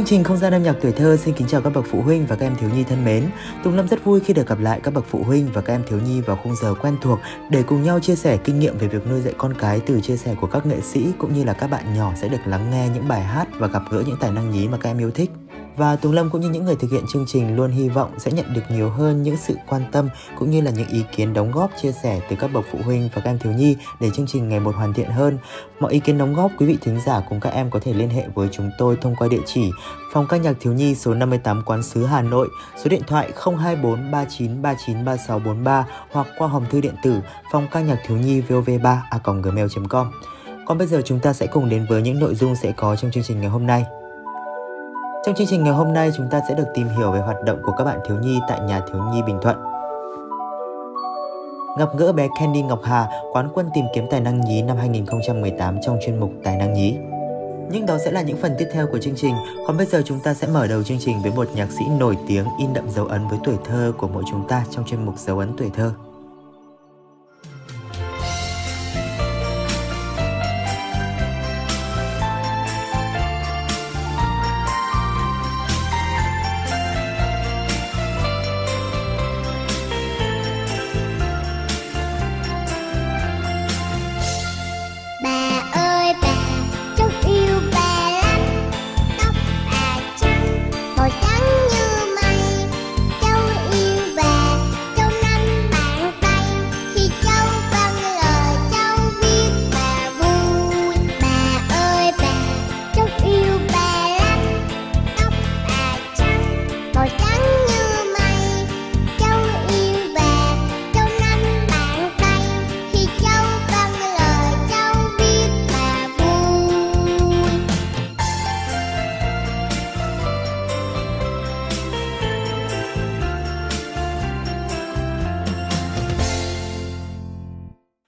Chương trình Không gian âm nhạc tuổi thơ xin kính chào các bậc phụ huynh và các em thiếu nhi thân mến. Tùng Lâm rất vui khi được gặp lại các bậc phụ huynh và các em thiếu nhi vào khung giờ quen thuộc để cùng nhau chia sẻ kinh nghiệm về việc nuôi dạy con cái từ chia sẻ của các nghệ sĩ cũng như là các bạn nhỏ sẽ được lắng nghe những bài hát và gặp gỡ những tài năng nhí mà các em yêu thích. Và Tùng Lâm cũng như những người thực hiện chương trình luôn hy vọng sẽ nhận được nhiều hơn những sự quan tâm cũng như là những ý kiến đóng góp chia sẻ từ các bậc phụ huynh và các em thiếu nhi để chương trình ngày một hoàn thiện hơn. Mọi ý kiến đóng góp quý vị thính giả cùng các em có thể liên hệ với chúng tôi thông qua địa chỉ Phòng ca nhạc thiếu nhi số 58 Quán sứ Hà Nội, số điện thoại 024 39 39 36 43 hoặc qua hòm thư điện tử phòng ca nhạc thiếu nhi vov3 a gmail.com. Còn bây giờ chúng ta sẽ cùng đến với những nội dung sẽ có trong chương trình ngày hôm nay. Trong chương trình ngày hôm nay chúng ta sẽ được tìm hiểu về hoạt động của các bạn thiếu nhi tại nhà thiếu nhi Bình Thuận. Gặp gỡ bé Candy Ngọc Hà, quán quân tìm kiếm tài năng nhí năm 2018 trong chuyên mục Tài năng nhí. Nhưng đó sẽ là những phần tiếp theo của chương trình. Còn bây giờ chúng ta sẽ mở đầu chương trình với một nhạc sĩ nổi tiếng in đậm dấu ấn với tuổi thơ của mỗi chúng ta trong chuyên mục Dấu ấn tuổi thơ.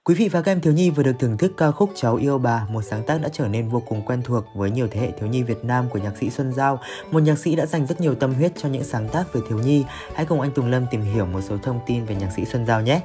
Quý vị và các em thiếu nhi vừa được thưởng thức ca khúc Cháu yêu bà, một sáng tác đã trở nên vô cùng quen thuộc với nhiều thế hệ thiếu nhi Việt Nam của nhạc sĩ Xuân Giao, một nhạc sĩ đã dành rất nhiều tâm huyết cho những sáng tác về thiếu nhi. Hãy cùng anh Tùng Lâm tìm hiểu một số thông tin về nhạc sĩ Xuân Giao nhé.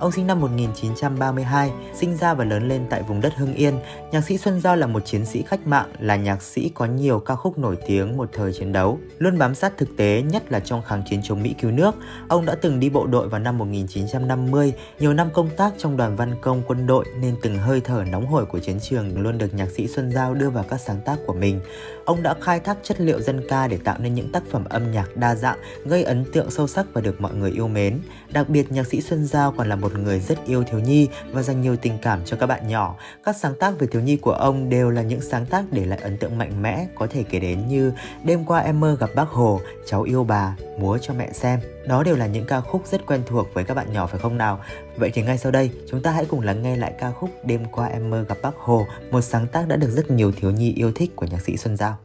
Ông sinh năm 1932, sinh ra và lớn lên tại vùng đất Hưng Yên. Nhạc sĩ Xuân Giao là một chiến sĩ cách mạng, là nhạc sĩ có nhiều ca khúc nổi tiếng một thời chiến đấu. Luôn bám sát thực tế, nhất là trong kháng chiến chống Mỹ cứu nước. Ông đã từng đi bộ đội vào năm 1950, nhiều năm công tác trong đoàn văn công quân đội nên từng hơi thở nóng hổi của chiến trường luôn được nhạc sĩ Xuân Giao đưa vào các sáng tác của mình. Ông đã khai thác chất liệu dân ca để tạo nên những tác phẩm âm nhạc đa dạng, gây ấn tượng sâu sắc và được mọi người yêu mến. Đặc biệt, nhạc sĩ Xuân Giao còn là một người rất yêu thiếu nhi và dành nhiều tình cảm cho các bạn nhỏ. Các sáng tác về thiếu nhi của ông đều là những sáng tác để lại ấn tượng mạnh mẽ, có thể kể đến như Đêm qua em mơ gặp bác Hồ, Cháu yêu bà, Múa cho mẹ xem. Đó đều là những ca khúc rất quen thuộc với các bạn nhỏ phải không nào? Vậy thì ngay sau đây, chúng ta hãy cùng lắng nghe lại ca khúc Đêm qua em mơ gặp bác Hồ, một sáng tác đã được rất nhiều thiếu nhi yêu thích của nhạc sĩ Xuân Giao.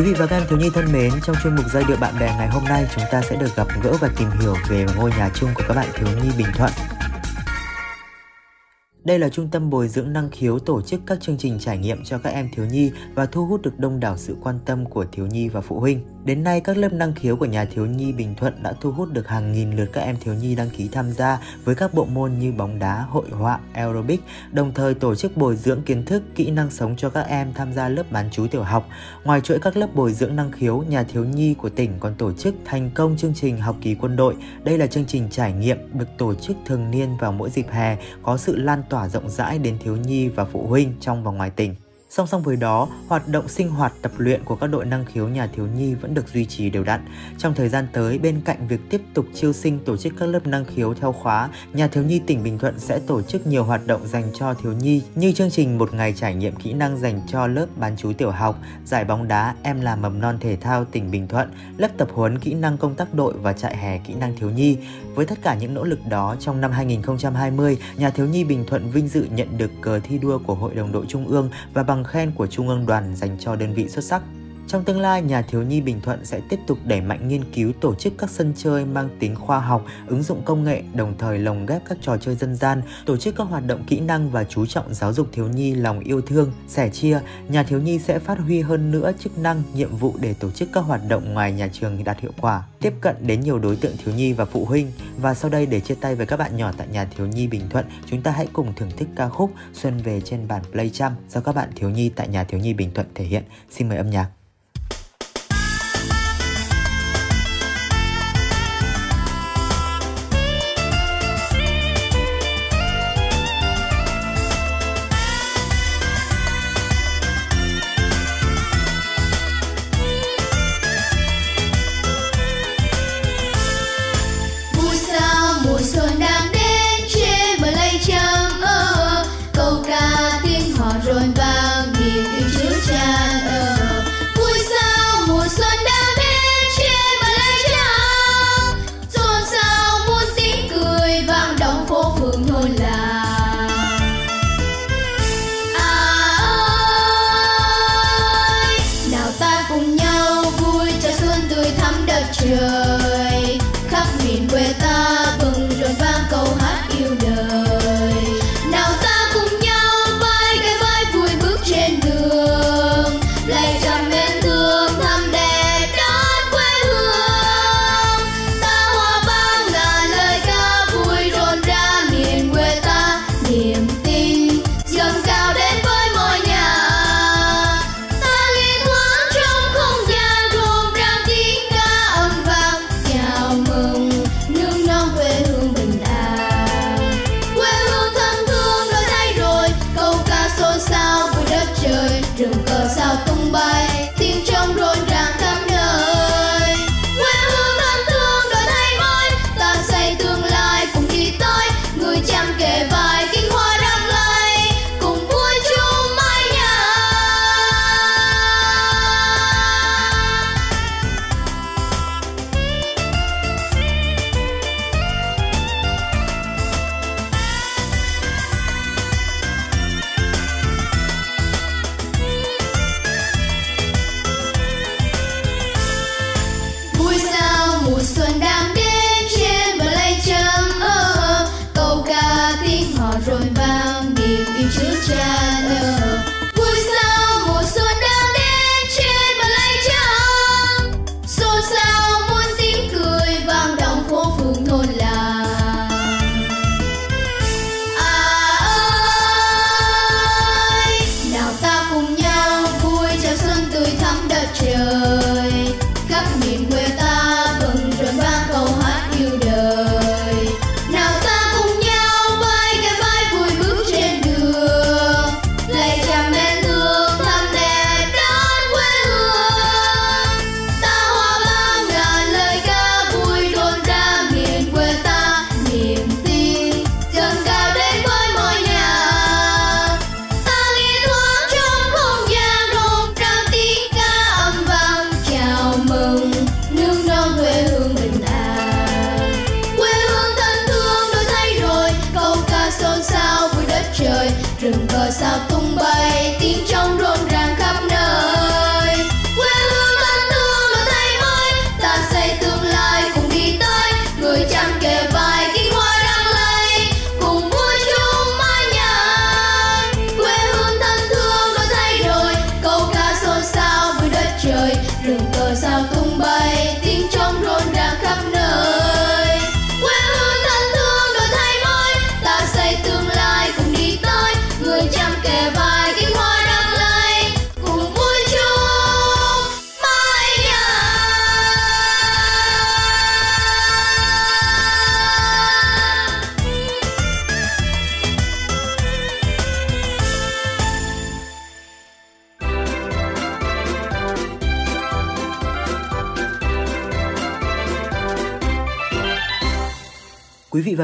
Quý vị và các em thiếu nhi thân mến, trong chuyên mục giai điệu bạn bè ngày hôm nay chúng ta sẽ được gặp gỡ và tìm hiểu về ngôi nhà chung của các bạn thiếu nhi Bình Thuận. Đây là trung tâm bồi dưỡng năng khiếu tổ chức các chương trình trải nghiệm cho các em thiếu nhi và thu hút được đông đảo sự quan tâm của thiếu nhi và phụ huynh. Đến nay, các lớp năng khiếu của nhà thiếu nhi Bình Thuận đã thu hút được hàng nghìn lượt các em thiếu nhi đăng ký tham gia với các bộ môn như bóng đá, hội họa, aerobic, đồng thời tổ chức bồi dưỡng kiến thức, kỹ năng sống cho các em tham gia lớp bán chú tiểu học. Ngoài chuỗi các lớp bồi dưỡng năng khiếu, nhà thiếu nhi của tỉnh còn tổ chức thành công chương trình học kỳ quân đội. Đây là chương trình trải nghiệm được tổ chức thường niên vào mỗi dịp hè, có sự lan tỏa rộng rãi đến thiếu nhi và phụ huynh trong và ngoài tỉnh. Song song với đó, hoạt động sinh hoạt tập luyện của các đội năng khiếu nhà thiếu nhi vẫn được duy trì đều đặn. Trong thời gian tới, bên cạnh việc tiếp tục chiêu sinh tổ chức các lớp năng khiếu theo khóa, nhà thiếu nhi tỉnh Bình Thuận sẽ tổ chức nhiều hoạt động dành cho thiếu nhi như chương trình một ngày trải nghiệm kỹ năng dành cho lớp bán chú tiểu học, giải bóng đá em là mầm non thể thao tỉnh Bình Thuận, lớp tập huấn kỹ năng công tác đội và trại hè kỹ năng thiếu nhi. Với tất cả những nỗ lực đó, trong năm 2020, nhà thiếu nhi Bình Thuận vinh dự nhận được cờ thi đua của Hội đồng đội Trung ương và bằng khen của Trung ương đoàn dành cho đơn vị xuất sắc. Trong tương lai, nhà thiếu nhi Bình Thuận sẽ tiếp tục đẩy mạnh nghiên cứu tổ chức các sân chơi mang tính khoa học, ứng dụng công nghệ, đồng thời lồng ghép các trò chơi dân gian, tổ chức các hoạt động kỹ năng và chú trọng giáo dục thiếu nhi lòng yêu thương, sẻ chia. Nhà thiếu nhi sẽ phát huy hơn nữa chức năng, nhiệm vụ để tổ chức các hoạt động ngoài nhà trường đạt hiệu quả, tiếp cận đến nhiều đối tượng thiếu nhi và phụ huynh. Và sau đây để chia tay với các bạn nhỏ tại nhà thiếu nhi Bình Thuận, chúng ta hãy cùng thưởng thức ca khúc Xuân về trên bản Play do các bạn thiếu nhi tại nhà thiếu nhi Bình Thuận thể hiện. Xin mời âm nhạc.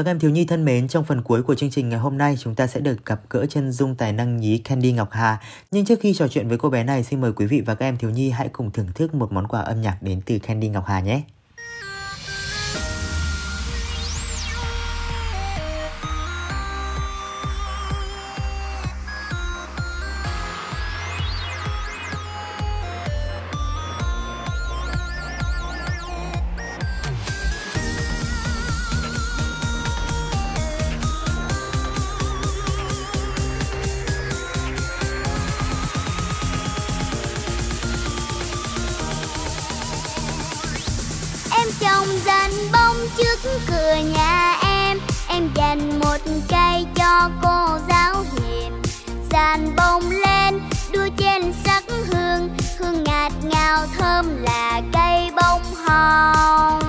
Các em thiếu nhi thân mến, trong phần cuối của chương trình ngày hôm nay chúng ta sẽ được gặp gỡ chân dung tài năng nhí Candy Ngọc Hà. Nhưng trước khi trò chuyện với cô bé này, xin mời quý vị và các em thiếu nhi hãy cùng thưởng thức một món quà âm nhạc đến từ Candy Ngọc Hà nhé. Bông lên đua trên sắc hương. Hương ngạt ngào thơm là cây bông hồng.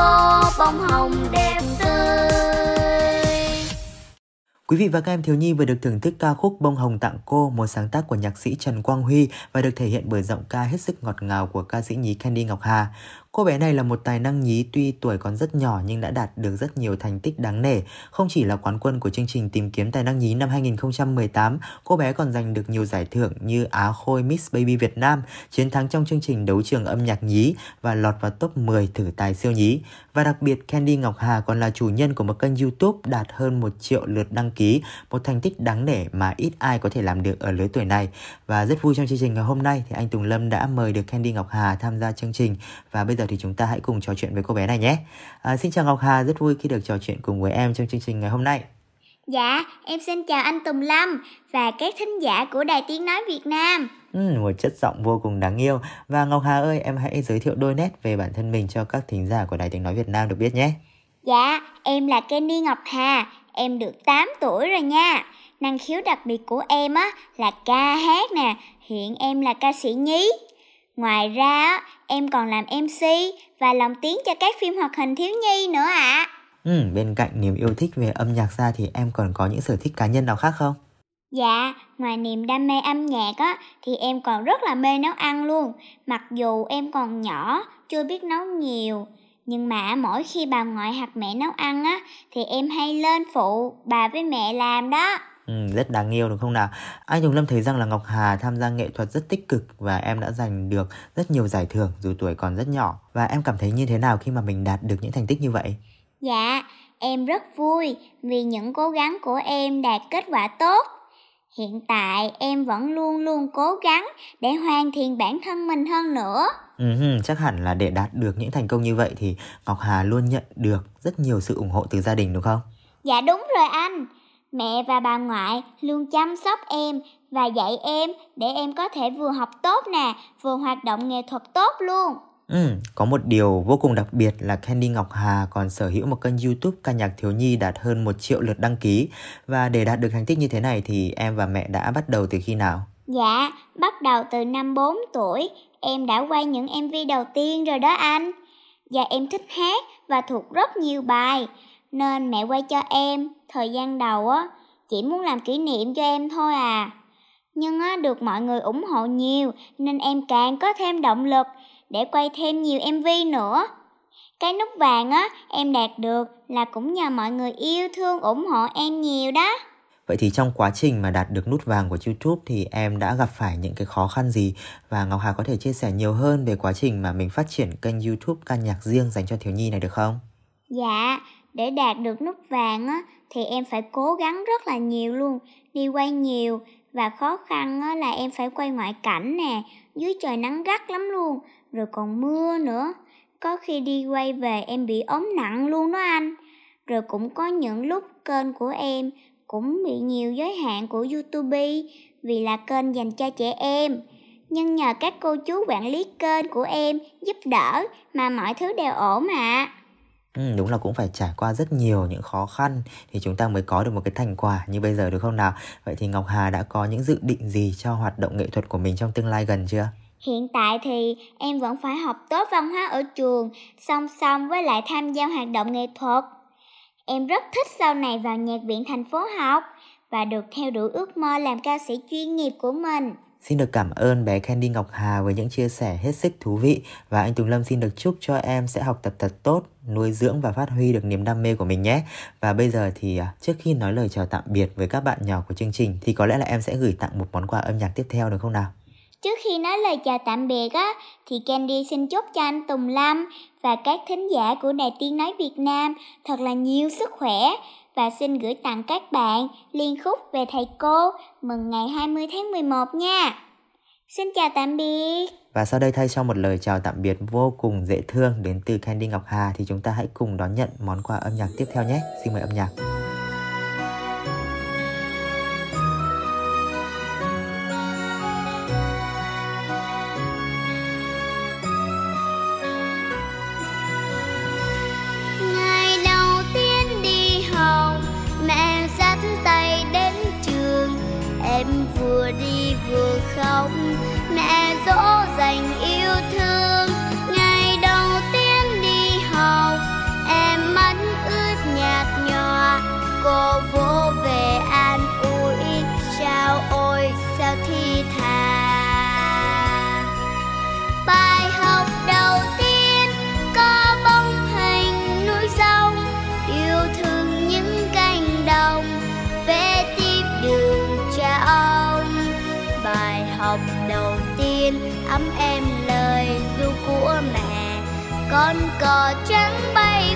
Có bông hồng đẹp tươi Quý vị và các em thiếu nhi vừa được thưởng thức ca khúc Bông Hồng Tặng Cô, một sáng tác của nhạc sĩ Trần Quang Huy và được thể hiện bởi giọng ca hết sức ngọt ngào của ca sĩ nhí Candy Ngọc Hà. Cô bé này là một tài năng nhí tuy tuổi còn rất nhỏ nhưng đã đạt được rất nhiều thành tích đáng nể. Không chỉ là quán quân của chương trình tìm kiếm tài năng nhí năm 2018, cô bé còn giành được nhiều giải thưởng như Á Khôi Miss Baby Việt Nam, chiến thắng trong chương trình đấu trường âm nhạc nhí và lọt vào top 10 thử tài siêu nhí. Và đặc biệt Candy Ngọc Hà còn là chủ nhân của một kênh YouTube đạt hơn 1 triệu lượt đăng ký, một thành tích đáng nể mà ít ai có thể làm được ở lứa tuổi này. Và rất vui trong chương trình ngày hôm nay thì anh Tùng Lâm đã mời được Candy Ngọc Hà tham gia chương trình và bây giờ thì chúng ta hãy cùng trò chuyện với cô bé này nhé. À, xin chào Ngọc Hà, rất vui khi được trò chuyện cùng với em trong chương trình ngày hôm nay. Dạ, em xin chào anh Tùng Lâm và các thính giả của Đài Tiếng Nói Việt Nam. Ừ, một chất giọng vô cùng đáng yêu. Và Ngọc Hà ơi, em hãy giới thiệu đôi nét về bản thân mình cho các thính giả của Đài Tiếng Nói Việt Nam được biết nhé. Dạ, em là Kenny Ngọc Hà, em được 8 tuổi rồi nha. Năng khiếu đặc biệt của em á là ca hát nè, hiện em là ca sĩ nhí. Ngoài ra em còn làm MC và lồng tiếng cho các phim hoạt hình thiếu nhi nữa ạ. À. Ừ, bên cạnh niềm yêu thích về âm nhạc ra thì em còn có những sở thích cá nhân nào khác không? Dạ, ngoài niềm đam mê âm nhạc á thì em còn rất là mê nấu ăn luôn. Mặc dù em còn nhỏ, chưa biết nấu nhiều, nhưng mà mỗi khi bà ngoại hoặc mẹ nấu ăn á thì em hay lên phụ bà với mẹ làm đó. Ừ, rất đáng yêu đúng không nào? Anh Tùng Lâm thấy rằng là Ngọc Hà tham gia nghệ thuật rất tích cực và em đã giành được rất nhiều giải thưởng dù tuổi còn rất nhỏ. Và em cảm thấy như thế nào khi mà mình đạt được những thành tích như vậy? Dạ, em rất vui vì những cố gắng của em đạt kết quả tốt. Hiện tại em vẫn luôn luôn cố gắng để hoàn thiện bản thân mình hơn nữa. Ừ, chắc hẳn là để đạt được những thành công như vậy thì Ngọc Hà luôn nhận được rất nhiều sự ủng hộ từ gia đình đúng không? Dạ đúng rồi anh. Mẹ và bà ngoại luôn chăm sóc em và dạy em để em có thể vừa học tốt nè, vừa hoạt động nghệ thuật tốt luôn. Ừ, có một điều vô cùng đặc biệt là Candy Ngọc Hà còn sở hữu một kênh YouTube ca nhạc thiếu nhi đạt hơn 1 triệu lượt đăng ký. Và để đạt được thành tích như thế này thì em và mẹ đã bắt đầu từ khi nào? Dạ, bắt đầu từ năm 4 tuổi, em đã quay những MV đầu tiên rồi đó anh. Và em thích hát và thuộc rất nhiều bài, nên mẹ quay cho em thời gian đầu á chỉ muốn làm kỷ niệm cho em thôi à. Nhưng á, được mọi người ủng hộ nhiều nên em càng có thêm động lực để quay thêm nhiều MV nữa. Cái nút vàng á em đạt được là cũng nhờ mọi người yêu thương ủng hộ em nhiều đó. Vậy thì trong quá trình mà đạt được nút vàng của YouTube thì em đã gặp phải những cái khó khăn gì và Ngọc Hà có thể chia sẻ nhiều hơn về quá trình mà mình phát triển kênh YouTube ca nhạc riêng dành cho thiếu nhi này được không? Dạ, để đạt được nút vàng á thì em phải cố gắng rất là nhiều luôn, đi quay nhiều và khó khăn á là em phải quay ngoại cảnh nè, dưới trời nắng gắt lắm luôn, rồi còn mưa nữa. Có khi đi quay về em bị ốm nặng luôn đó anh. Rồi cũng có những lúc kênh của em cũng bị nhiều giới hạn của YouTube vì là kênh dành cho trẻ em. Nhưng nhờ các cô chú quản lý kênh của em giúp đỡ mà mọi thứ đều ổn ạ. À. Ừ, đúng là cũng phải trải qua rất nhiều những khó khăn thì chúng ta mới có được một cái thành quả như bây giờ được không nào? Vậy thì Ngọc Hà đã có những dự định gì cho hoạt động nghệ thuật của mình trong tương lai gần chưa? Hiện tại thì em vẫn phải học tốt văn hóa ở trường, song song với lại tham gia hoạt động nghệ thuật. Em rất thích sau này vào nhạc viện thành phố học và được theo đuổi ước mơ làm ca sĩ chuyên nghiệp của mình. Xin được cảm ơn bé Candy Ngọc Hà với những chia sẻ hết sức thú vị và anh Tùng Lâm xin được chúc cho em sẽ học tập thật tốt, nuôi dưỡng và phát huy được niềm đam mê của mình nhé. Và bây giờ thì à, trước khi nói lời chào tạm biệt với các bạn nhỏ của chương trình thì có lẽ là em sẽ gửi tặng một món quà âm nhạc tiếp theo được không nào? Trước khi nói lời chào tạm biệt á, thì Candy xin chúc cho anh Tùng Lâm và các thính giả của Đài Tiếng Nói Việt Nam thật là nhiều sức khỏe và xin gửi tặng các bạn liên khúc về thầy cô mừng ngày 20 tháng 11 nha. Xin chào tạm biệt. Và sau đây thay cho một lời chào tạm biệt vô cùng dễ thương đến từ Candy Ngọc Hà thì chúng ta hãy cùng đón nhận món quà âm nhạc tiếp theo nhé. Xin mời âm nhạc. Học đầu tiên ấm em lời ru của mẹ. Con cò trắng bay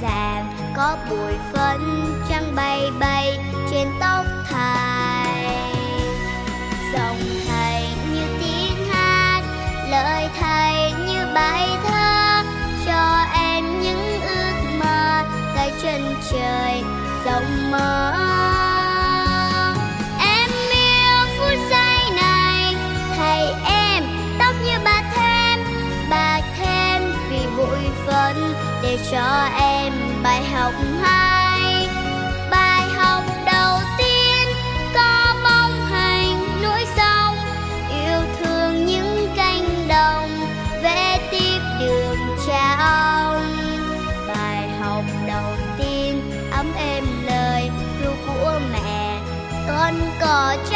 vàng có bụi phấn trăng bay bay trên tóc thầy. Dòng thầy như tiếng hát, lời thầy như bài thơ, cho em những ước mơ tới chân trời rộng mở. Phấn để cho em bài học hay. Bài học đầu tiên, có bóng hành núi sông. Yêu thương những cánh đồng, vẽ tiếp đường cha ông. Bài học đầu tiên, ấm êm lời ru của mẹ. Con cỏ trắng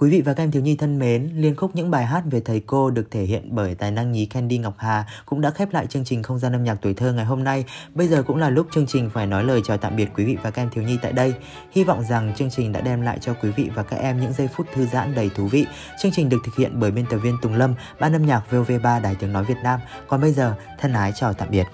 Quý vị và các em thiếu nhi thân mến, liên khúc những bài hát về thầy cô được thể hiện bởi tài năng nhí Candy Ngọc Hà cũng đã khép lại chương trình không gian âm nhạc tuổi thơ ngày hôm nay. Bây giờ cũng là lúc chương trình phải nói lời chào tạm biệt quý vị và các em thiếu nhi tại đây. Hy vọng rằng chương trình đã đem lại cho quý vị và các em những giây phút thư giãn đầy thú vị. Chương trình được thực hiện bởi biên tập viên Tùng Lâm, ban âm nhạc VOV3 Đài Tiếng Nói Việt Nam. Còn bây giờ, thân ái chào tạm biệt.